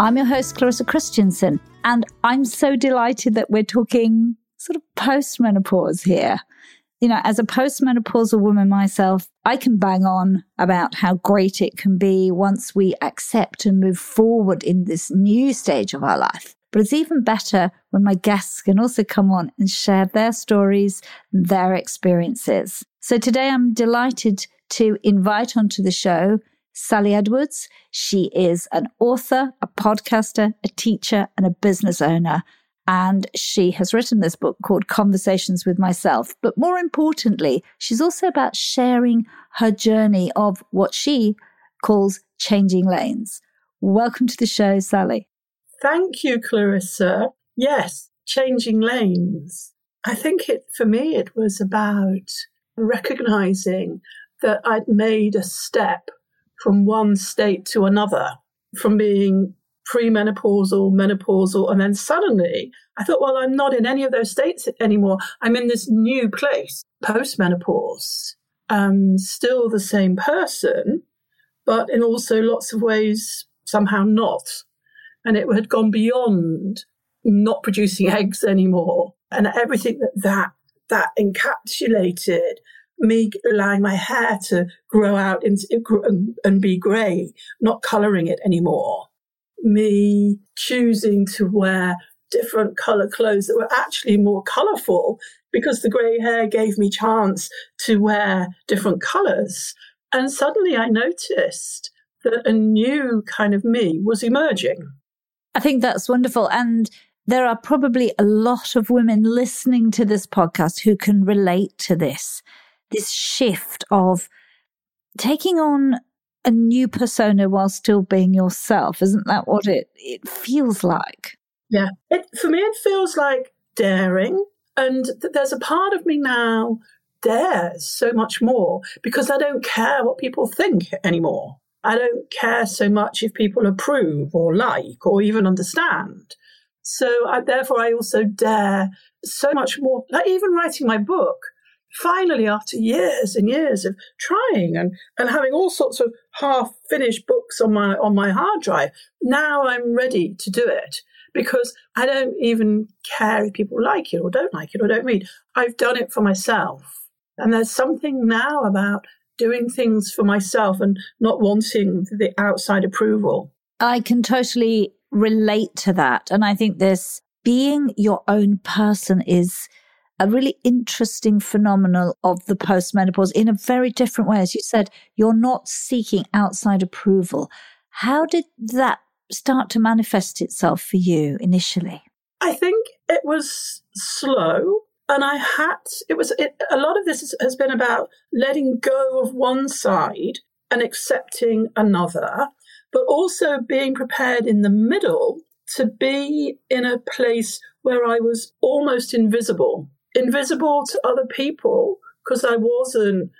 I'm your host, Clarissa Christensen, and I'm so delighted that we're talking sort of post-menopause here. You know, as a post-menopausal woman myself, I can bang on about how great it can be once we accept and move forward in this new stage of our life. But it's even better when my guests can also come on and share their stories and their experiences. So today I'm delighted to invite onto the show Sally Edwards. She is an author, a podcaster, a teacher, and a business owner. And she has written this book called Conversations with Myself. But more importantly, she's also about sharing her journey of what she calls changing lanes. Welcome to the show, Sally. Thank you, Clarissa. Yes, changing lanes. I think it, for me, it was about recognizing that I'd made a step from one state to another, from being premenopausal, menopausal, and then suddenly I thought, well, I'm not in any of those states anymore. I'm in this new place, postmenopause. Um, still the same person, but in also lots of ways somehow not. And it had gone beyond not producing eggs anymore, and everything that that that encapsulated me allowing my hair to grow out and, and be grey, not colouring it anymore. Me choosing to wear different colour clothes that were actually more colourful because the grey hair gave me chance to wear different colours. And suddenly I noticed that a new kind of me was emerging. I think that's wonderful. And there are probably a lot of women listening to this podcast who can relate to this this shift of taking on a new persona while still being yourself. Isn't that what it, it feels like? Yeah. It, for me, it feels like daring. And th- there's a part of me now dares so much more because I don't care what people think anymore. I don't care so much if people approve or like or even understand. So I, therefore, I also dare so much more. Like even writing my book, finally, after years and years of trying and, and having all sorts of half finished books on my, on my hard drive, now I'm ready to do it because I don't even care if people like it or don't like it or don't read. I've done it for myself. And there's something now about doing things for myself and not wanting the outside approval. I can totally relate to that. And I think this being your own person is a really interesting phenomenon of the postmenopause in a very different way. As you said, you're not seeking outside approval. How did that start to manifest itself for you initially? I think it was slow. And I had, it was, it, a lot of this has been about letting go of one side and accepting another, but also being prepared in the middle to be in a place where I was almost invisible invisible to other people because I wasn't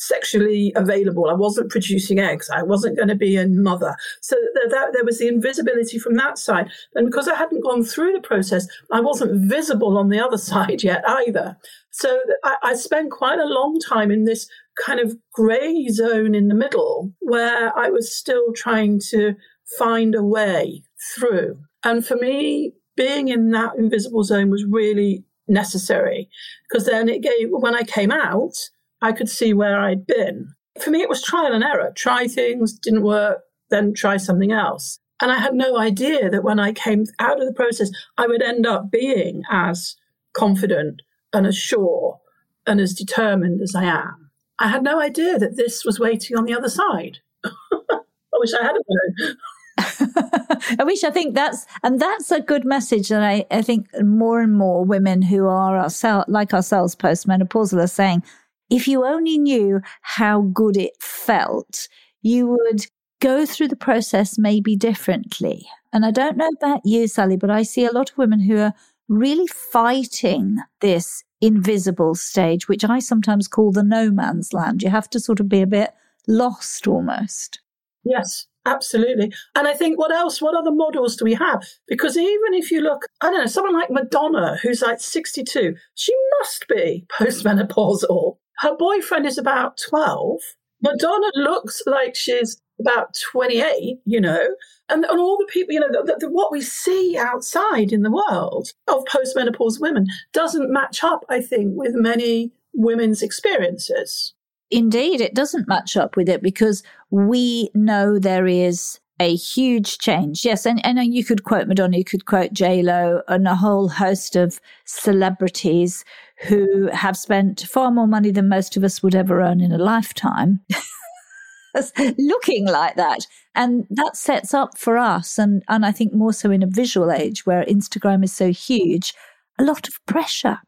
sexually available. I wasn't producing eggs. I wasn't going to be a mother. So that, there was the invisibility from that side. And because I hadn't gone through the process, I wasn't visible on the other side yet either. So I, I spent quite a long time in this kind of grey zone in the middle where I was still trying to find a way through. And for me, being in that invisible zone was really necessary because then it gave, when I came out, I could see where I'd been. For me, it was trial and error. Try things, didn't work, then try something else. And I had no idea that when I came out of the process, I would end up being as confident and as sure and as determined as I am. I had no idea that this was waiting on the other side. I wish I had a known. I wish I think that's and that's a good message that I, I think more and more women who are ourselves like ourselves postmenopausal are saying, if you only knew how good it felt, you would go through the process maybe differently. And I don't know about you, Sally, but I see a lot of women who are really fighting this invisible stage, which I sometimes call the no man's land. You have to sort of be a bit lost almost. Yes, absolutely. And I think what else, what other models do we have? Because even if you look, I don't know, someone like Madonna, who's like 62, she must be postmenopausal her boyfriend is about 12. Madonna looks like she's about 28, you know, and, and all the people, you know, the, the, what we see outside in the world of postmenopausal women doesn't match up, I think, with many women's experiences. Indeed, it doesn't match up with it because we know there is a huge change. Yes, and, and you could quote Madonna, you could quote J Lo, and a whole host of celebrities who have spent far more money than most of us would ever earn in a lifetime. looking like that. And that sets up for us, and, and I think more so in a visual age where Instagram is so huge, a lot of pressure.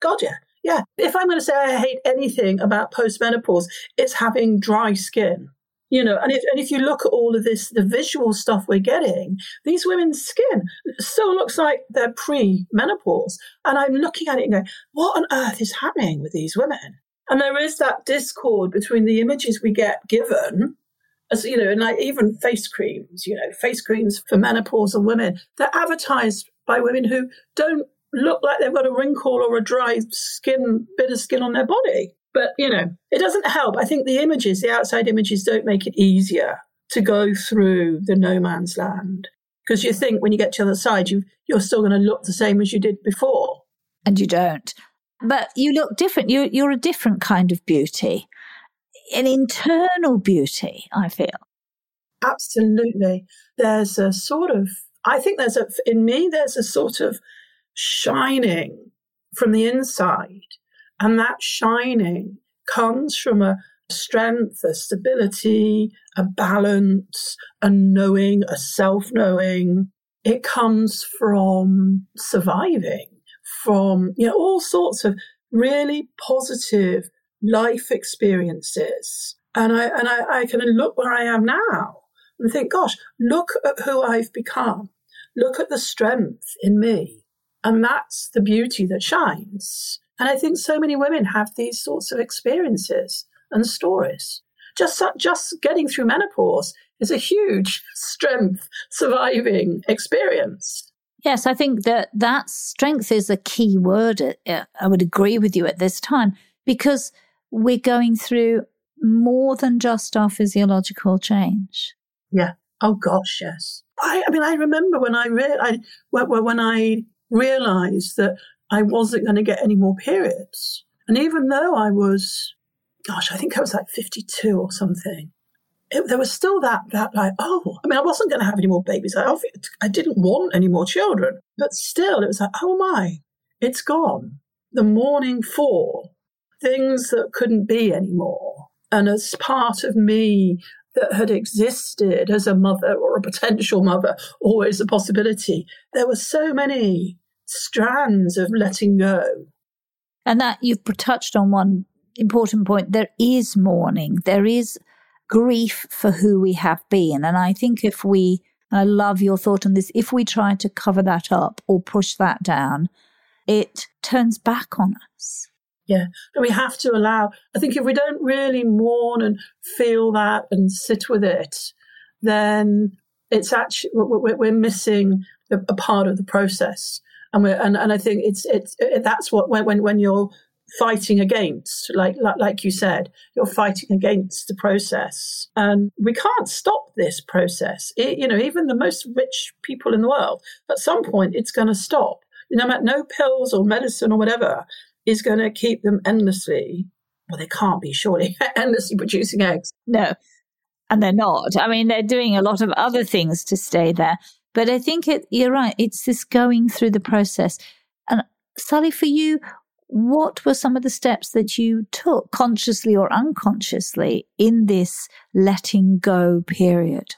God, yeah. Yeah. If I'm going to say I hate anything about postmenopause, it's having dry skin. You know, and if, and if you look at all of this, the visual stuff we're getting, these women's skin still looks like they're pre menopause. And I'm looking at it and going, what on earth is happening with these women? And there is that discord between the images we get given, as you know, and like even face creams, you know, face creams for menopausal women, they're advertised by women who don't look like they've got a wrinkle or a dry skin, bit of skin on their body. But, you know, it doesn't help. I think the images, the outside images, don't make it easier to go through the no man's land. Because you think when you get to the other side, you, you're still going to look the same as you did before. And you don't. But you look different. You're, you're a different kind of beauty, an internal beauty, I feel. Absolutely. There's a sort of, I think there's a, in me, there's a sort of shining from the inside and that shining comes from a strength, a stability, a balance, a knowing, a self knowing. It comes from surviving, from, you know, all sorts of really positive life experiences. And I, and I, I can look where I am now and think, gosh, look at who I've become. Look at the strength in me. And that's the beauty that shines. And I think so many women have these sorts of experiences and stories. Just, just getting through menopause is a huge strength surviving experience. Yes, I think that that strength is a key word. Uh, I would agree with you at this time because we're going through more than just our physiological change. Yeah. Oh gosh, yes. I, I mean, I remember when I, re- I when I realized that I wasn't going to get any more periods. And even though I was, gosh, I think I was like 52 or something, it, there was still that, that like, oh, I mean, I wasn't going to have any more babies. I, I didn't want any more children. But still, it was like, oh my, it's gone. The mourning for things that couldn't be anymore. And as part of me that had existed as a mother or a potential mother, always a possibility, there were so many strands of letting go. And that you've touched on one important point. There is mourning. There is grief for who we have been. And I think if we, I love your thought on this, if we try to cover that up or push that down, it turns back on us. Yeah. And we have to allow, I think if we don't really mourn and feel that and sit with it, then it's actually, we're, missing a part of the process. And we're, and, and I think it's, it's, it, that's what, when, when you're fighting against, like, like, like you said, you're fighting against the process. And we can't stop this process. It, you know, even the most rich people in the world, at some point, it's going to stop. No matter no pills or medicine or whatever is going to keep them endlessly. Well, they can't be surely endlessly producing eggs. No, and they're not. I mean, they're doing a lot of other things to stay there. But I think it, you're right. It's this going through the process. And Sally, for you, what were some of the steps that you took consciously or unconsciously in this letting go period?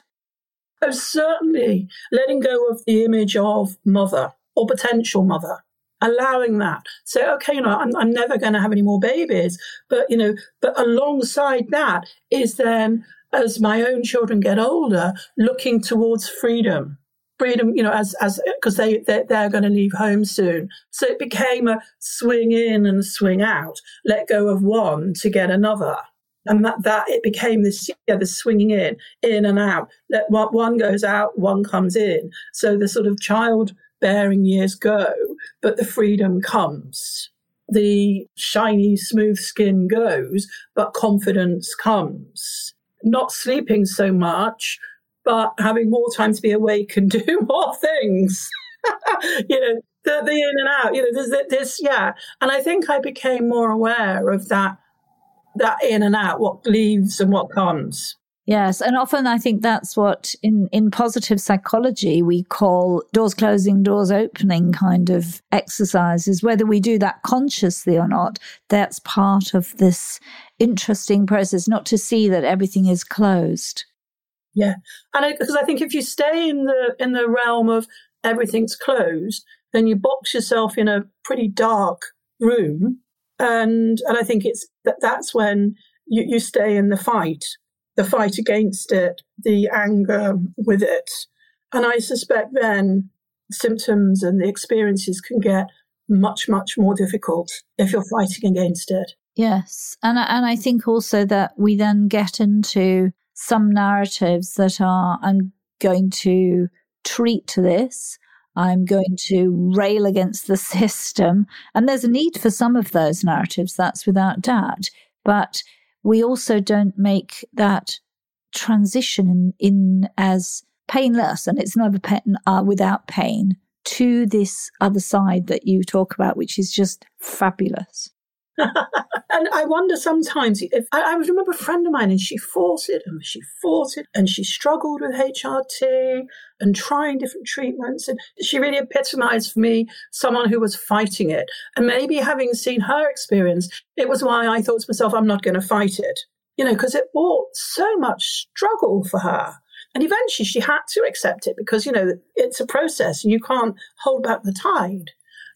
Oh, certainly letting go of the image of mother or potential mother, allowing that. Say, okay, you know, I'm, I'm never going to have any more babies. But, you know, but alongside that is then, as my own children get older, looking towards freedom freedom, you know, as as because they they're, they're going to leave home soon. So it became a swing in and swing out, let go of one to get another, and that that it became this yeah, the swinging in, in and out. Let one goes out, one comes in. So the sort of childbearing years go, but the freedom comes. The shiny, smooth skin goes, but confidence comes. Not sleeping so much, but having more time to be awake and do more things. you know, the, the in and out, you know, there's this, yeah. And I think I became more aware of that, that in and out, what leaves and what comes. Yes, and often I think that's what in, in positive psychology we call doors closing, doors opening kind of exercises. Whether we do that consciously or not, that's part of this interesting process, not to see that everything is closed. Yeah, and because I, I, think if you stay in the in the realm of everything's closed, then you box yourself in a pretty dark room, and and I think it's that that's when you, you stay in the fight, the fight against it, the anger with it, and I suspect then symptoms and the experiences can get much much more difficult if you're fighting against it. Yes, and and I think also that we then get into some narratives that are, I'm going to treat this. I'm going to rail against the system. And there's a need for some of those narratives, that's without doubt. But we also don't make that transition in, in as painless, and it's never pain, uh, without pain, to this other side that you talk about, which is just fabulous. And I wonder sometimes if I, I, remember a friend of mine and she fought it and she fought it and she struggled with HRT and trying different treatments. And she really epitomized for me someone who was fighting it. And maybe having seen her experience, it was why I thought to myself, I'm not going to fight it. You know, because it brought so much struggle for her. And eventually she had to accept it because, you know, it's a process and you can't hold back the tide.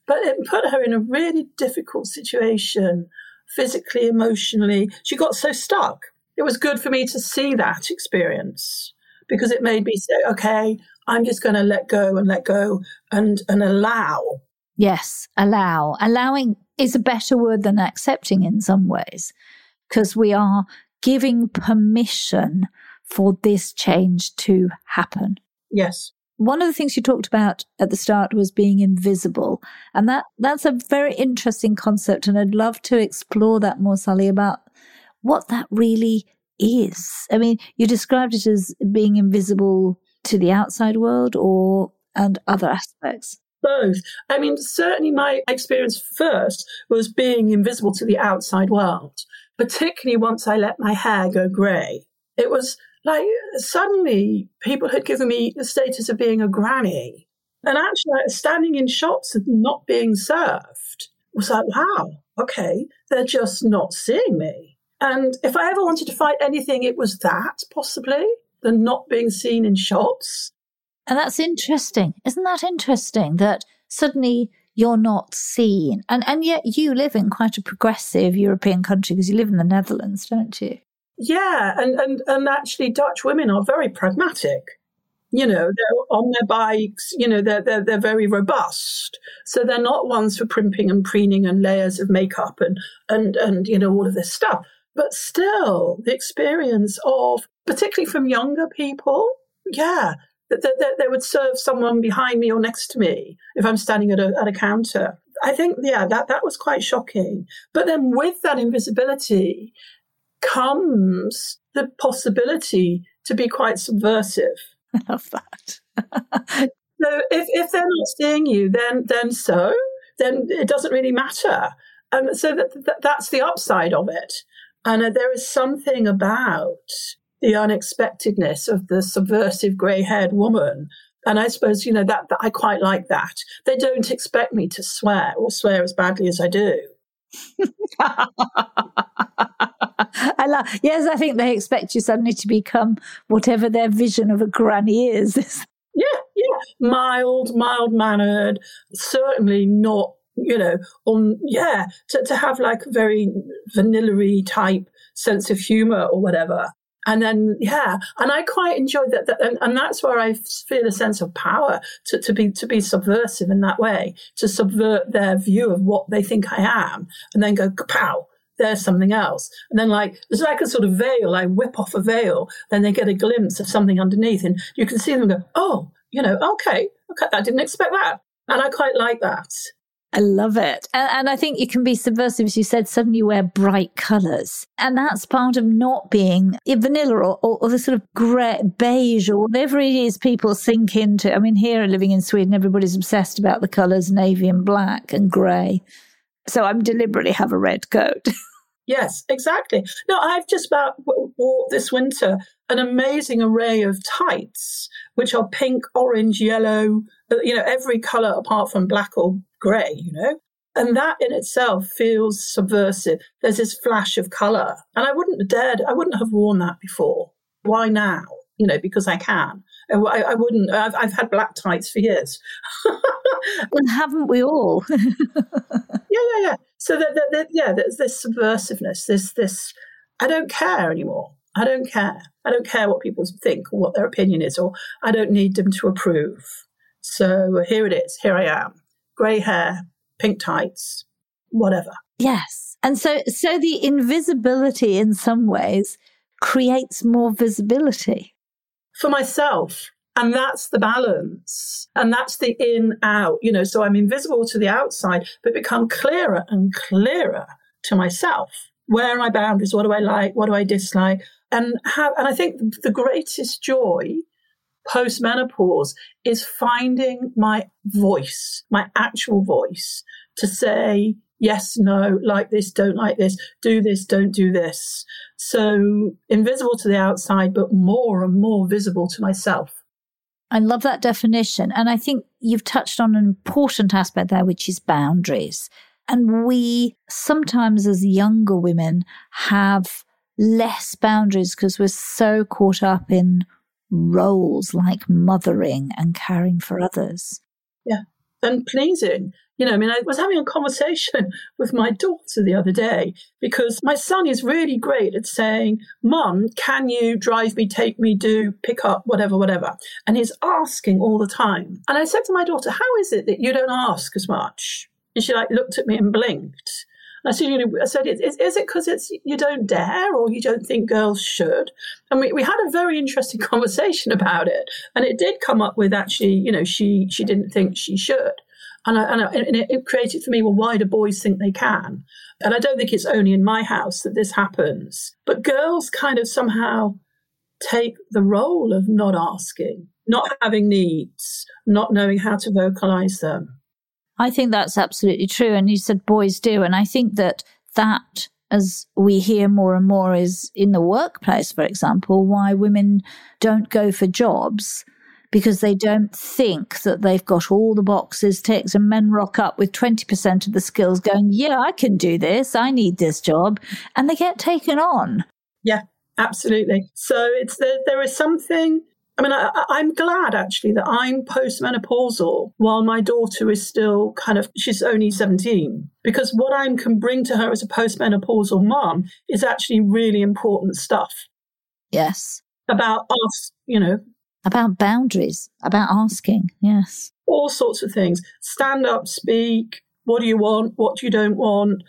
But it put her in a really difficult situation, physically, emotionally. She got so stuck. It was good for me to see that experience because it made me say, okay, I'm just going to let go and let go and, and allow. Yes, allow. Allowing is a better word than accepting in some ways because we are giving permission for this change to happen. Yes one of the things you talked about at the start was being invisible. And that, that's a very interesting concept. And I'd love to explore that more, Sally, about what that really is. I mean, you described it as being invisible to the outside world or, and other aspects. Both. I mean, certainly my experience first was being invisible to the outside world, particularly once I let my hair go grey. It was like suddenly people had given me the status of being a granny. And actually, standing in shops and not being served was like, wow, okay, they're just not seeing me. And if I ever wanted to fight anything, it was that possibly, the not being seen in shops. And that's interesting. Isn't that interesting that suddenly you're not seen? And, and yet you live in quite a progressive European country because you live in the Netherlands, don't you? Yeah, and, and, and actually, Dutch women are very pragmatic. You know, they're on their bikes, you know, they're, they're, they're very robust. So they're not ones for primping and preening and layers of makeup and, and, and, you know, all of this stuff. But still, the experience of, particularly from younger people, yeah, that, that, they would serve someone behind me or next to me if I'm standing at a, at a counter. I think, yeah, that, that was quite shocking. But then with that invisibility comes the possibility to be quite subversive. I love that. so if, if they're not seeing you, then then so, then it doesn't really matter. And so that, that that's the upside of it. And uh, there is something about the unexpectedness of the subversive grey haired woman. And I suppose, you know, that, that I quite like that. They don't expect me to swear or swear as badly as I do. I love, yes, I think they expect you suddenly to become whatever their vision of a granny is. yeah, yeah. Mild, mild mannered, certainly not you know, on, yeah, to, to have like a very vanilla type sense of humor or whatever. And then, yeah, and I quite enjoy that. that and, and, that's where I feel a sense of power to, to be, to be subversive in that way, to subvert their view of what they think I am and then go, pow, there's something else. And then like, there's like a sort of veil. I whip off a veil, then they get a glimpse of something underneath and you can see them go, oh, you know, okay, okay, I didn't expect that. And I quite like that. I love it. And, and, I think you can be subversive, as you said, suddenly wear bright colors. And that's part of not being vanilla or, or, or, the sort of gray, beige or whatever it is people sink into. I mean, here living in Sweden, everybody's obsessed about the colors navy and black and gray. So I'm deliberately have a red coat. Yes, exactly. No, I've just about bought this winter an amazing array of tights, which are pink, orange, yellow, uh, you know, every color apart from black or gray, you know. And that in itself feels subversive. There's this flash of color. And I wouldn't have dared, I wouldn't have worn that before. Why now? You know, because I can. Oh, I, I wouldn't, I've, I've, had black tights for years. well, haven't we all? yeah, yeah, yeah. So that, that, that, yeah, there's this subversiveness, this, this, I don't care anymore. I don't care. I don't care what people think or what their opinion is, or I don't need them to approve. So here it is. Here I am grey hair, pink tights, whatever. Yes. And so, so the invisibility in some ways creates more visibility. For myself. And that's the balance. And that's the in out, you know, so I'm invisible to the outside, but become clearer and clearer to myself. Where are my boundaries? What do I like? What do I dislike? And how, and I think the greatest joy post menopause is finding my voice, my actual voice to say, yes, no, like this, don't like this, do this, don't do this. So invisible to the outside, but more and more visible to myself. I love that definition. And I think you've touched on an important aspect there, which is boundaries. And we sometimes, as younger women, have less boundaries because we're so caught up in roles like mothering and caring for others. Yeah, and pleasing. You know, I mean, I was having a conversation with my daughter the other day because my son is really great at saying, Mum, can you drive me, take me, do, pick up, whatever, whatever. And he's asking all the time. And I said to my daughter, How is it that you don't ask as much? And she like looked at me and blinked. And I said, you know, I said, is, is it because it's you don't dare or you don't think girls should? And we, we had a very interesting conversation about it, and it did come up with actually, you know, she she didn't think she should. And, I, and, I, and it, it created for me, well, why do boys think they can? And I don't think it's only in my house that this happens. But girls kind of somehow take the role of not asking, not having needs, not knowing how to vocalize them. I think that's absolutely true. And you said boys do. And I think that that, as we hear more and more, is in the workplace, for example, why women don't go for jobs because they don't think that they've got all the boxes ticked and men rock up with 20% of the skills going, yeah, I can do this. I need this job. And they get taken on. Yeah, absolutely. So it's there, there is something I mean, I, am glad actually that I'm postmenopausal while my daughter is still kind of, she's only 17. Because what I can bring to her as a postmenopausal mom is actually really important stuff. Yes. About us, you know, About boundaries, about asking, yes. All sorts of things. Stand up, speak. What do you want? What do you don't want?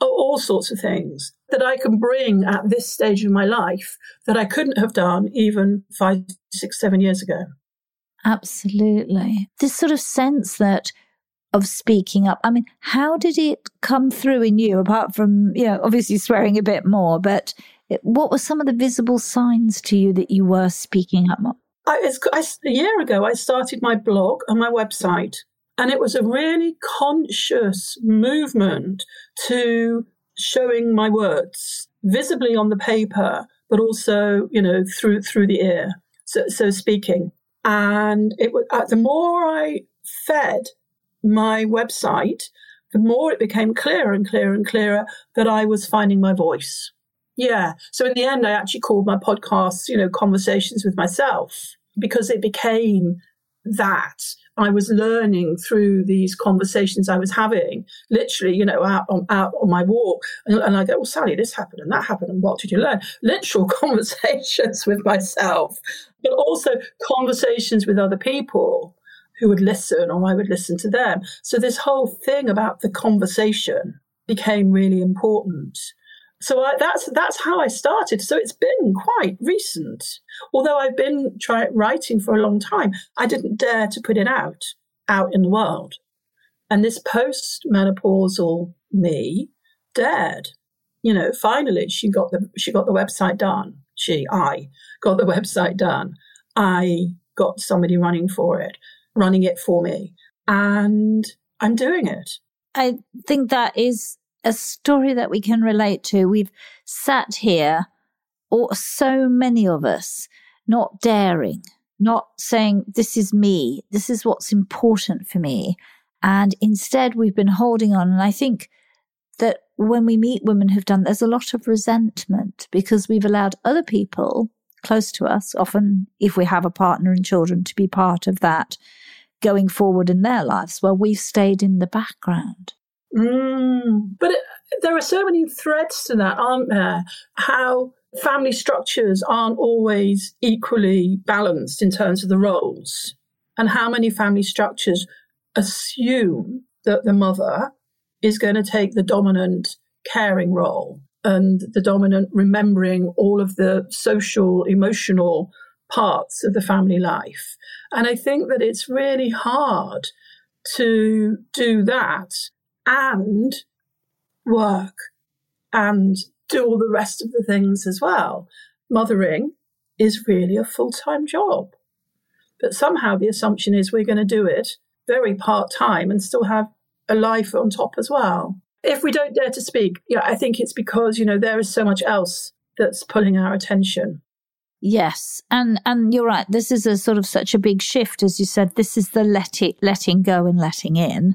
All sorts of things that I can bring at this stage of my life that I couldn't have done even five, six, seven years ago. Absolutely. This sort of sense that of speaking up. I mean, how did it come through in you, apart from, you know, obviously swearing a bit more, but it, what were some of the visible signs to you that you were speaking up more? I, I, a year ago, I started my blog and my website, and it was a really conscious movement to showing my words visibly on the paper, but also, you know, through through the ear. So, so speaking, and it was uh, the more I fed my website, the more it became clearer and clearer and clearer that I was finding my voice. Yeah. So in the end, I actually called my podcast, you know, Conversations with Myself because it became that I was learning through these conversations I was having, literally, you know, out on, out on my walk. And, and I go, well, Sally, this happened and that happened. And what did you learn? Literal conversations with myself, but also conversations with other people who would listen or I would listen to them. So this whole thing about the conversation became really important. So I, that's that's how I started. So it's been quite recent. Although I've been try, writing for a long time, I didn't dare to put it out out in the world. And this post-menopausal me dared. You know, finally she got the she got the website done. She, I got the website done. I got somebody running for it running it for me. And I'm doing it. I think that is a story that we can relate to. We've sat here, or so many of us, not daring, not saying, This is me, this is what's important for me. And instead, we've been holding on. And I think that when we meet women who've done, there's a lot of resentment because we've allowed other people close to us, often if we have a partner and children, to be part of that going forward in their lives while we've stayed in the background. Mm, but it, there are so many threads to that, aren't there? How family structures aren't always equally balanced in terms of the roles, and how many family structures assume that the mother is going to take the dominant caring role and the dominant remembering all of the social, emotional parts of the family life. And I think that it's really hard to do that and work and do all the rest of the things as well. Mothering is really a full time job. But somehow the assumption is we're going to do it very part time and still have a life on top as well. If we don't dare to speak, yeah, I think it's because, you know, there is so much else that's pulling our attention. Yes, and and you're right. This is a sort of such a big shift, as you said. This is the let it, letting go and letting in,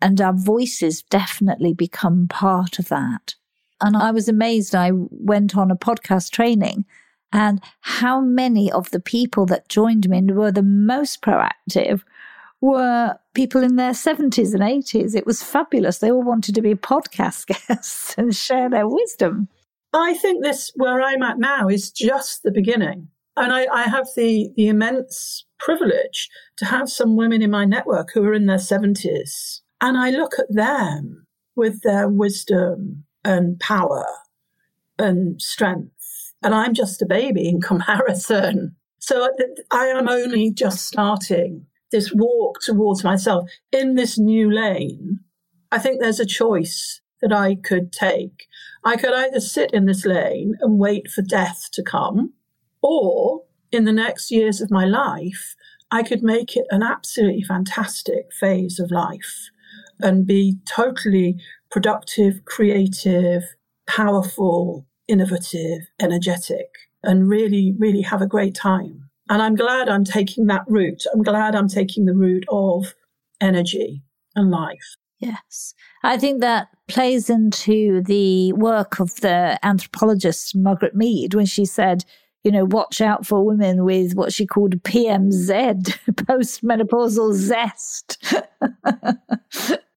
and our voices definitely become part of that. And I was amazed. I went on a podcast training, and how many of the people that joined me and were the most proactive were people in their 70s and 80s. It was fabulous. They all wanted to be podcast guests and share their wisdom. I think this, where I'm at now, is just the beginning. And I, I, have the, the immense privilege to have some women in my network who are in their 70s. And I look at them with their wisdom and power and strength. And I'm just a baby in comparison. So I am only just starting this walk towards myself in this new lane. I think there's a choice that I could take. I could either sit in this lane and wait for death to come, or in the next years of my life, I could make it an absolutely fantastic phase of life and be totally productive, creative, powerful, innovative, energetic, and really, really have a great time. And I'm glad I'm taking that route. I'm glad I'm taking the route of energy and life. Yes. I think that plays into the work of the anthropologist Margaret Mead when she said, you know, watch out for women with what she called PMZ, postmenopausal zest.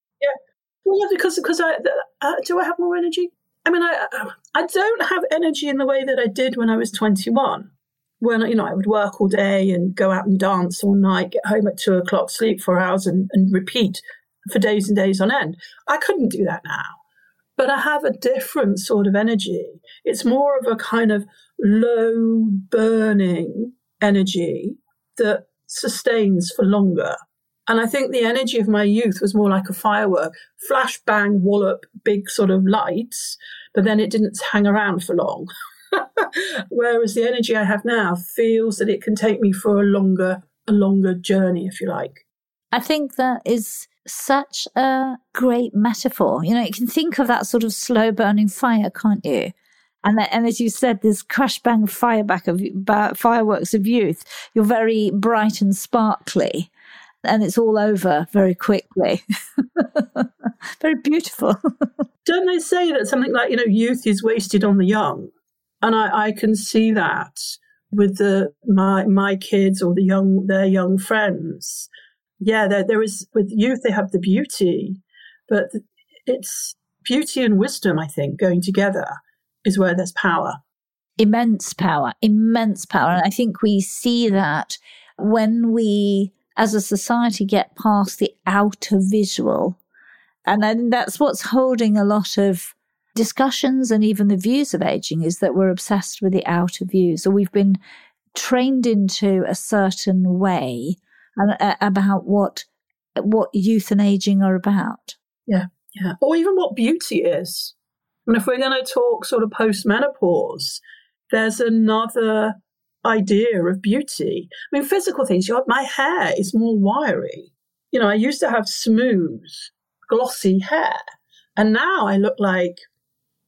Well, because because I uh, do I have more energy? I mean, I I don't have energy in the way that I did when I was 21. when you know I would work all day and go out and dance all night, get home at two o'clock, sleep for hours, and, and repeat for days and days on end. I couldn't do that now, but I have a different sort of energy. It's more of a kind of low burning energy that sustains for longer. And I think the energy of my youth was more like a firework flash, bang, wallop, big sort of lights, but then it didn't hang around for long. Whereas the energy I have now feels that it can take me for a longer, a longer journey, if you like. I think that is such a great metaphor. You know, you can think of that sort of slow burning fire, can't you? And, that, and as you said, this crash bang fireback of fireworks of youth. You're very bright and sparkly, and it's all over very quickly. very beautiful. Don't they say that something like you know youth is wasted on the young? And I, I can see that with the my my kids or the young their young friends. Yeah, there there is with youth they have the beauty, but it's beauty and wisdom. I think going together is where there's power. Immense power, immense power, and I think we see that when we, as a society, get past the outer visual, and then that's what's holding a lot of discussions and even the views of aging is that we're obsessed with the outer views, or we've been trained into a certain way uh, about what what youth and aging are about. Yeah, yeah, or even what beauty is. And if we're going to talk sort of post menopause, there's another idea of beauty. I mean, physical things. You know, my hair is more wiry. You know, I used to have smooth, glossy hair, and now I look like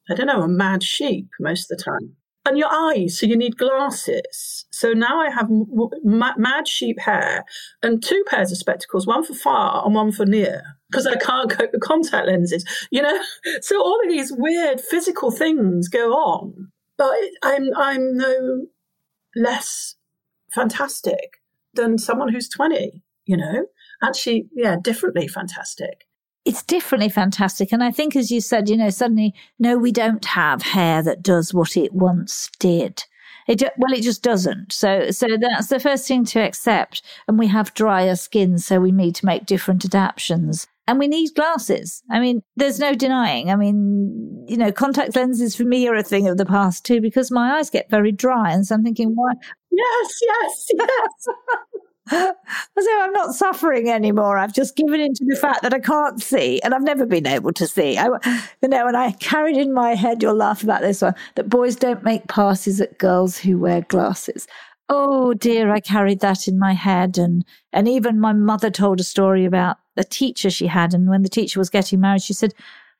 I don't know, a mad sheep most of the time. And your eyes, so you need glasses. So now I have mad sheep hair and two pairs of spectacles, one for far and one for near, because I can't cope with contact lenses. You know, so all of these weird physical things go on, but I'm I'm no less fantastic than someone who's twenty. You know, actually, yeah, differently fantastic it's differently fantastic. And I think, as you said, you know, suddenly, no, we don't have hair that does what it once did. It well, it just doesn't. So, so that's the first thing to accept. And we have drier skin, so we need to make different adaptations. And we need glasses. I mean, there's no denying. I mean, you know, contact lenses for me are a thing of the past too, because my eyes get very dry. And so I'm thinking, why? Yes, yes, yes. so I'm not suffering anymore. I've just given into the fact that I can't see and I've never been able to see. I, you know, and I carried in my head, you'll laugh about this one, that boys don't make passes at girls who wear glasses. Oh dear, I carried that in my head. And, and even my mother told a story about a teacher she had. And when the teacher was getting married, she said,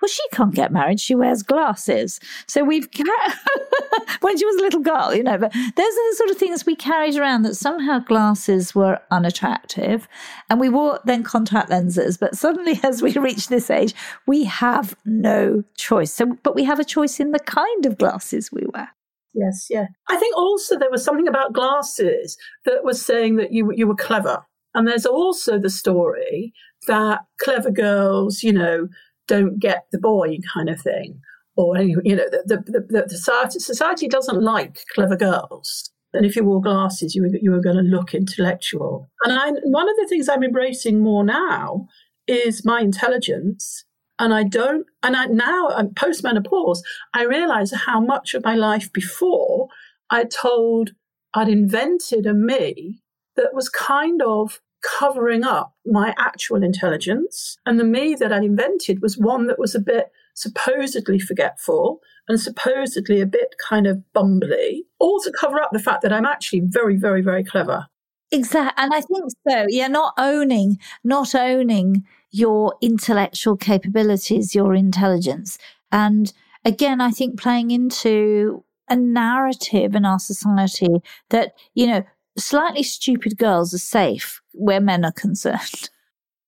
well, she can't get married. She wears glasses. So we've, when she was a little girl, you know, but those are the sort of things we carried around that somehow glasses were unattractive. And we wore then contact lenses. But suddenly, as we reach this age, we have no choice. So, but we have a choice in the kind of glasses we wear. Yes, yeah. I think also there was something about glasses that was saying that you you were clever. And there's also the story that clever girls, you know, don't get the boy kind of thing. Or, you know, the, the, the, the society, society doesn't like clever girls. And if you wore glasses, you were, you were going to look intellectual. And I, one of the things I'm embracing more now is my intelligence. And I don't, and I now, um, I'm post menopause, I realize how much of my life before I told I'd invented a me that was kind of covering up my actual intelligence. And the me that I'd invented was one that was a bit supposedly forgetful and supposedly a bit kind of bumbly, all to cover up the fact that I'm actually very, very, very clever. Exactly. And I think so. Yeah, not owning, not owning your intellectual capabilities, your intelligence. And again, I think playing into a narrative in our society that, you know, slightly stupid girls are safe where men are concerned.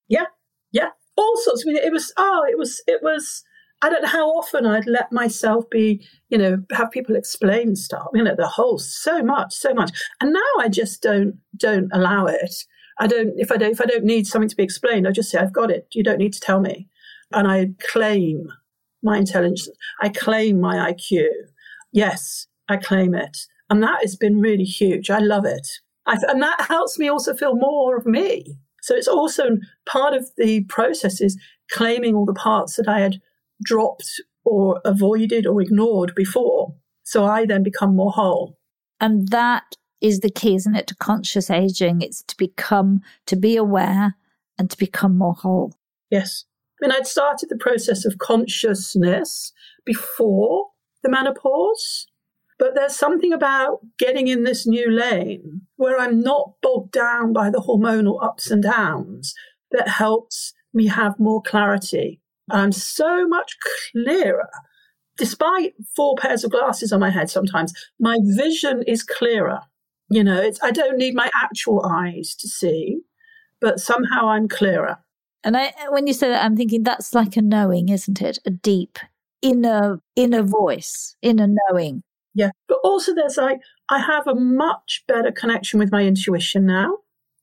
Yeah, yeah, all sorts. I mean, it was oh, it was it was. I don't know how often I'd let myself be, you know, have people explain stuff, you know, the whole so much, so much, and now I just don't don't allow it. I don't if I don't if I don't need something to be explained, I just say I've got it. You don't need to tell me, and I claim my intelligence. I claim my IQ. Yes, I claim it. And that has been really huge. I love it. I, and that helps me also feel more of me. So it's also part of the process is claiming all the parts that I had dropped or avoided or ignored before. So I then become more whole. And that is the key, isn't it, to conscious aging? It's to become, to be aware and to become more whole. Yes. I mean, I'd started the process of consciousness before the menopause, but there's something about getting in this new lane where I'm not bogged down by the hormonal ups and downs that helps me have more clarity. I'm so much clearer. Despite four pairs of glasses on my head sometimes, my vision is clearer. You know, it's, I don't need my actual eyes to see, but somehow I'm clearer. And I, when you say that, I'm thinking that's like a knowing, isn't it? A deep inner inner voice, inner knowing. Yeah, but also there's like I have a much better connection with my intuition now.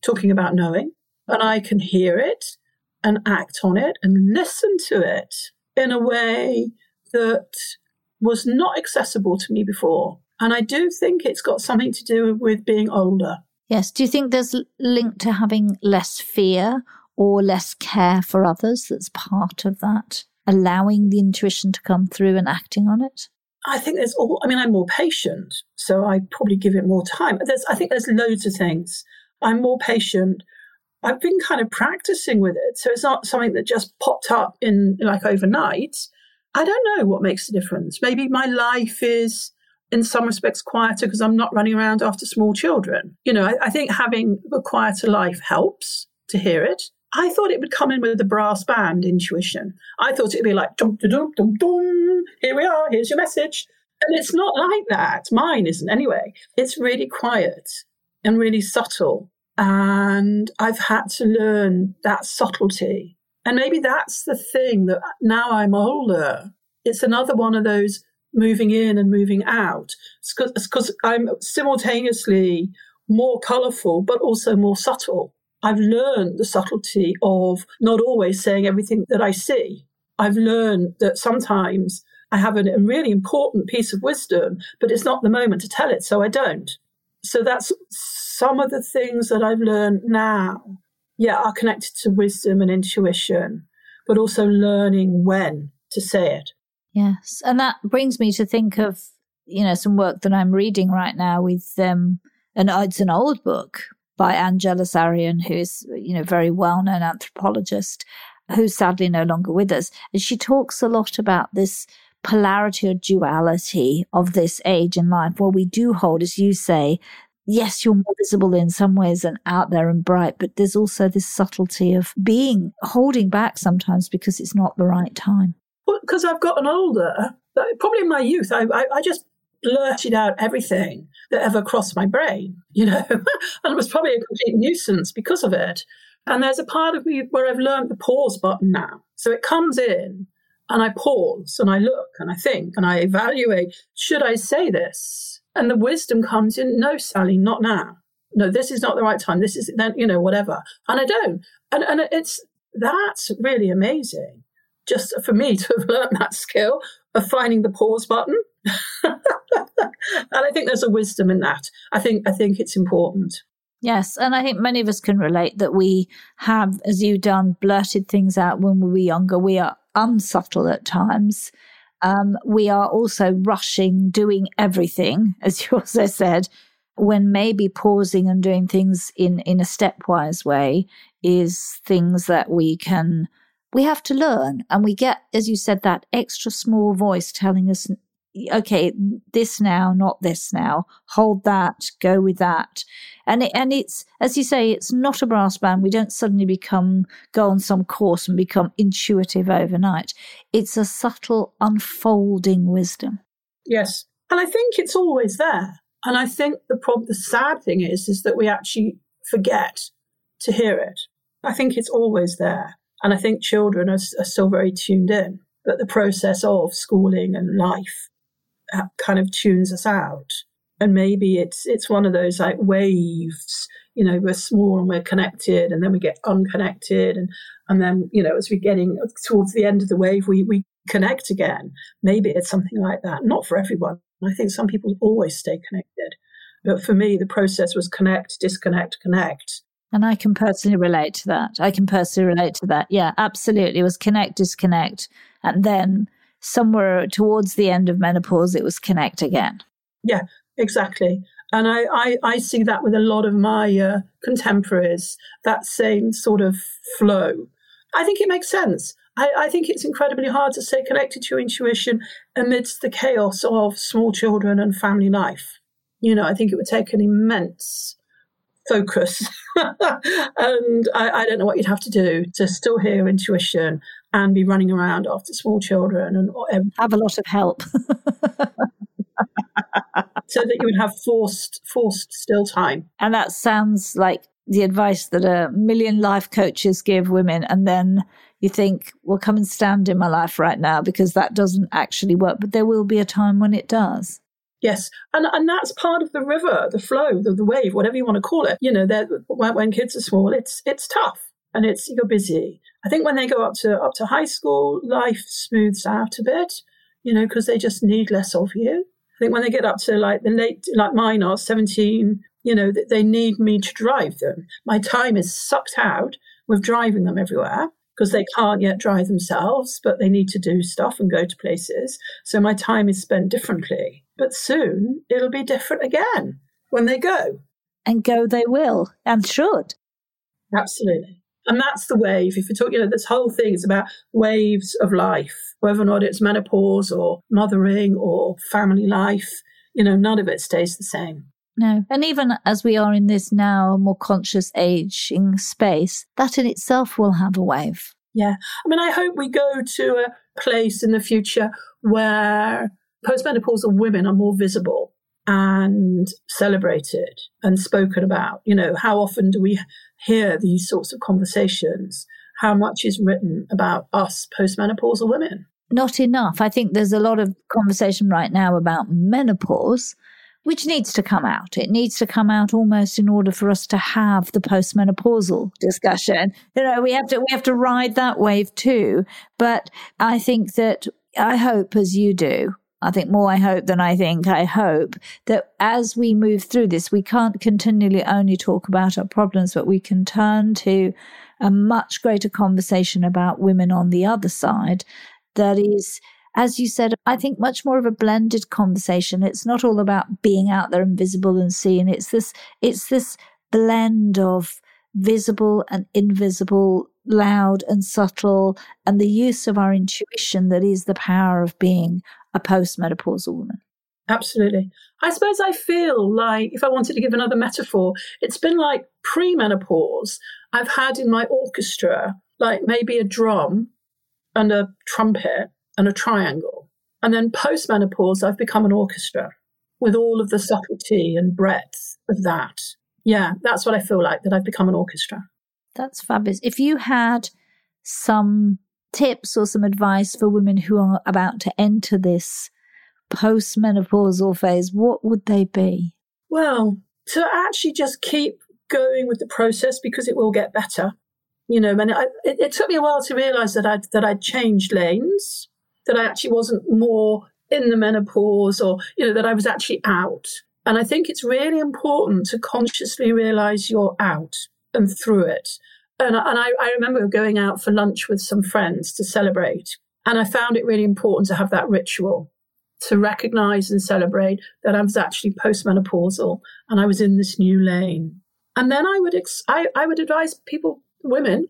Talking about knowing, and I can hear it and act on it and listen to it in a way that was not accessible to me before. And I do think it's got something to do with being older. Yes. Do you think there's linked to having less fear or less care for others that's part of that? Allowing the intuition to come through and acting on it? I think there's all, I mean, I'm more patient, so I probably give it more time. There's, I think there's loads of things. I'm more patient. I've been kind of practicing with it. So it's not something that just popped up in like overnight. I don't know what makes the difference. Maybe my life is in some respects quieter because I'm not running around after small children. You know, I, I, think having a quieter life helps to hear it. I thought it would come in with the brass band intuition. I thought it'd be like, dum, dum, dum, dum, here we are, here's your message. And it's not like that. Mine isn't anyway. It's really quiet and really subtle. And I've had to learn that subtlety. And maybe that's the thing that now I'm older, it's another one of those moving in and moving out. It's because I'm simultaneously more colorful, but also more subtle. I've learned the subtlety of not always saying everything that I see. I've learned that sometimes I have a really important piece of wisdom, but it's not the moment to tell it, so I don't. So that's some of the things that I've learned now. Yeah, are connected to wisdom and intuition, but also learning when to say it. Yes. And that brings me to think of, you know, some work that I'm reading right now with um and it's an old book by Angeles Arrien, who is, you know, very well known anthropologist, who's sadly no longer with us. And she talks a lot about this polarity or duality of this age in life where we do hold, as you say, yes, you're more visible in some ways and out there and bright, but there's also this subtlety of being holding back sometimes because it's not the right time because I've gotten older, probably in my youth, I, I, I just blurted out everything that ever crossed my brain, you know, and it was probably a complete nuisance because of it. And there's a part of me where I've learned the pause button now. So it comes in and I pause and I look and I think and I evaluate should I say this? And the wisdom comes in no, Sally, not now. No, this is not the right time. This is then, you know, whatever. And I don't. And, and it's that's really amazing just for me to have learned that skill of finding the pause button. and I think there's a wisdom in that. I think I think it's important. Yes, and I think many of us can relate that we have, as you done, blurted things out when we were younger. We are unsubtle at times. Um, we are also rushing, doing everything, as you also said, when maybe pausing and doing things in in a stepwise way is things that we can we have to learn and we get, as you said, that extra small voice telling us, okay, this now, not this now, hold that, go with that. And it, and it's, as you say, it's not a brass band. We don't suddenly become, go on some course and become intuitive overnight. It's a subtle unfolding wisdom. Yes. And I think it's always there. And I think the problem, the sad thing is, is that we actually forget to hear it. I think it's always there. And I think children are, are still very tuned in, but the process of schooling and life kind of tunes us out. And maybe it's it's one of those like waves, you know, we're small and we're connected, and then we get unconnected, and and then you know, as we're getting towards the end of the wave, we we connect again. Maybe it's something like that. Not for everyone, I think some people always stay connected. But for me, the process was connect, disconnect, connect. And I can personally relate to that. I can personally relate to that. Yeah, absolutely. It was connect, disconnect. And then somewhere towards the end of menopause, it was connect again. Yeah, exactly. And I, I, I see that with a lot of my uh, contemporaries, that same sort of flow. I think it makes sense. I, I, think it's incredibly hard to stay connected to your intuition amidst the chaos of small children and family life. You know, I think it would take an immense focus. and I, I, don't know what you'd have to do to still hear intuition and be running around after small children and have a lot of help. so that you would have forced forced still time. And that sounds like the advice that a million life coaches give women and then you think, well, come and stand in my life right now because that doesn't actually work. But there will be a time when it does. Yes, and and that's part of the river, the flow, the, the wave, whatever you want to call it. You know, when, when kids are small, it's it's tough and it's you're busy. I think when they go up to up to high school, life smooths out a bit. You know, because they just need less of you I think when they get up to like the late, like mine are 17, you know, they need me to drive them. My time is sucked out with driving them everywhere because they can't yet drive themselves, but they need to do stuff and go to places. So my time is spent differently. But soon it'll be different again when they go. And go they will and should. Absolutely. And that's the wave. If you talk, you know, this whole thing is about waves of life, whether or not it's menopause or mothering or family life, you know, none of it stays the same. No. And even as we are in this now more conscious aging space, that in itself will have a wave. Yeah. I mean, I hope we go to a place in the future where postmenopausal women are more visible and celebrated and spoken about. You know, how often do we hear these sorts of conversations? How much is written about us postmenopausal women? Not enough. I think there's a lot of conversation right now about menopause, which needs to come out. It needs to come out almost in order for us to have the postmenopausal discussion. You know, we have to we have to ride that wave too. But I think that I hope as you do, I think more I hope than I think. I hope that as we move through this, we can't continually only talk about our problems, but we can turn to a much greater conversation about women on the other side that is, as you said, I think much more of a blended conversation. It's not all about being out there and visible and seen. It's this, it's this blend of visible and invisible, loud and subtle, and the use of our intuition that is the power of being a postmenopausal woman. Absolutely. I suppose I feel like, if I wanted to give another metaphor, it's been like pre-menopause. I've had in my orchestra, like maybe a drum and a trumpet and a triangle. And then post-menopause, I've become an orchestra with all of the subtlety and breadth of that. Yeah, that's what I feel like, that I've become an orchestra. That's fabulous. If you had some tips or some advice for women who are about to enter this postmenopausal phase, what would they be? Well, to actually just keep going with the process because it will get better. You know, and it, it took me a while to realize that I'd, that I'd changed lanes, that I actually wasn't more in the menopause or, you know, that I was actually out. And I think it's really important to consciously realize you're out and through it and, and I, I remember going out for lunch with some friends to celebrate. And I found it really important to have that ritual to recognize and celebrate that I was actually postmenopausal and I was in this new lane. And then I would, ex- I, I would advise people, women,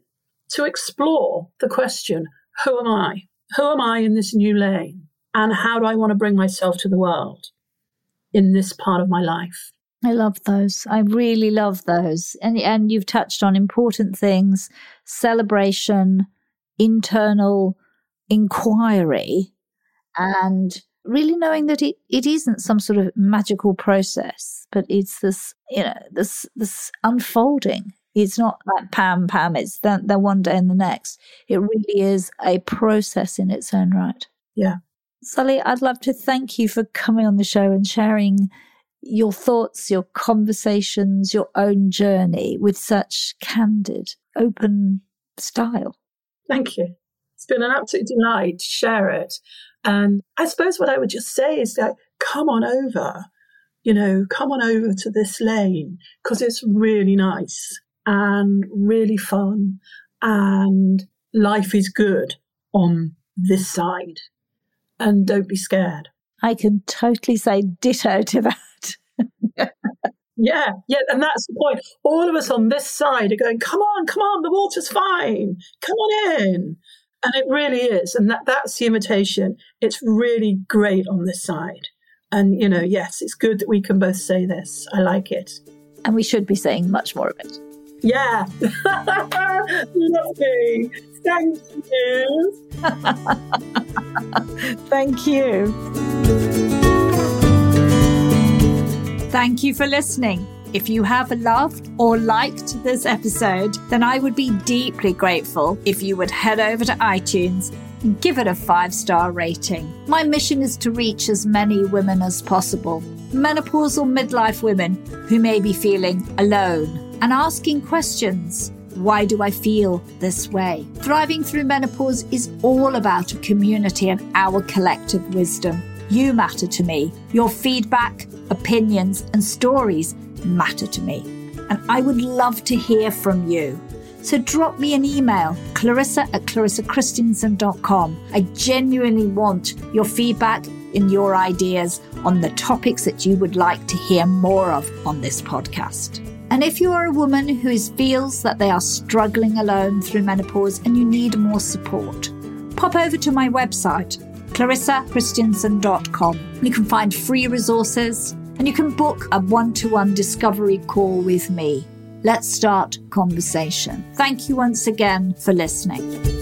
to explore the question who am I? Who am I in this new lane? And how do I want to bring myself to the world in this part of my life? I love those. I really love those. And and you've touched on important things, celebration, internal inquiry, and really knowing that it, it isn't some sort of magical process, but it's this, you know, this this unfolding. It's not like pam pam, it's the, the one day and the next. It really is a process in its own right. Yeah. Sally, I'd love to thank you for coming on the show and sharing your thoughts, your conversations, your own journey with such candid, open style. Thank you. It's been an absolute delight to share it. And I suppose what I would just say is that come on over, you know, come on over to this lane because it's really nice and really fun and life is good on this side. And don't be scared. I can totally say ditto to that. Yeah, yeah, and that's the point. All of us on this side are going, come on, come on, the water's fine. Come on in. And it really is. And that, that's the imitation. It's really great on this side. And, you know, yes, it's good that we can both say this. I like it. And we should be saying much more of it. Yeah. Lovely. Thank you. Thank you. Thank you for listening. If you have loved or liked this episode, then I would be deeply grateful if you would head over to iTunes and give it a five star rating. My mission is to reach as many women as possible, menopausal midlife women who may be feeling alone and asking questions. Why do I feel this way? Thriving through menopause is all about a community and our collective wisdom. You matter to me. Your feedback, opinions, and stories matter to me. And I would love to hear from you. So drop me an email, clarissa at clarissachristiansen.com. I genuinely want your feedback and your ideas on the topics that you would like to hear more of on this podcast. And if you are a woman who feels that they are struggling alone through menopause and you need more support, pop over to my website, clarissachristiansen.com. You can find free resources, and you can book a one to one discovery call with me. Let's start conversation. Thank you once again for listening.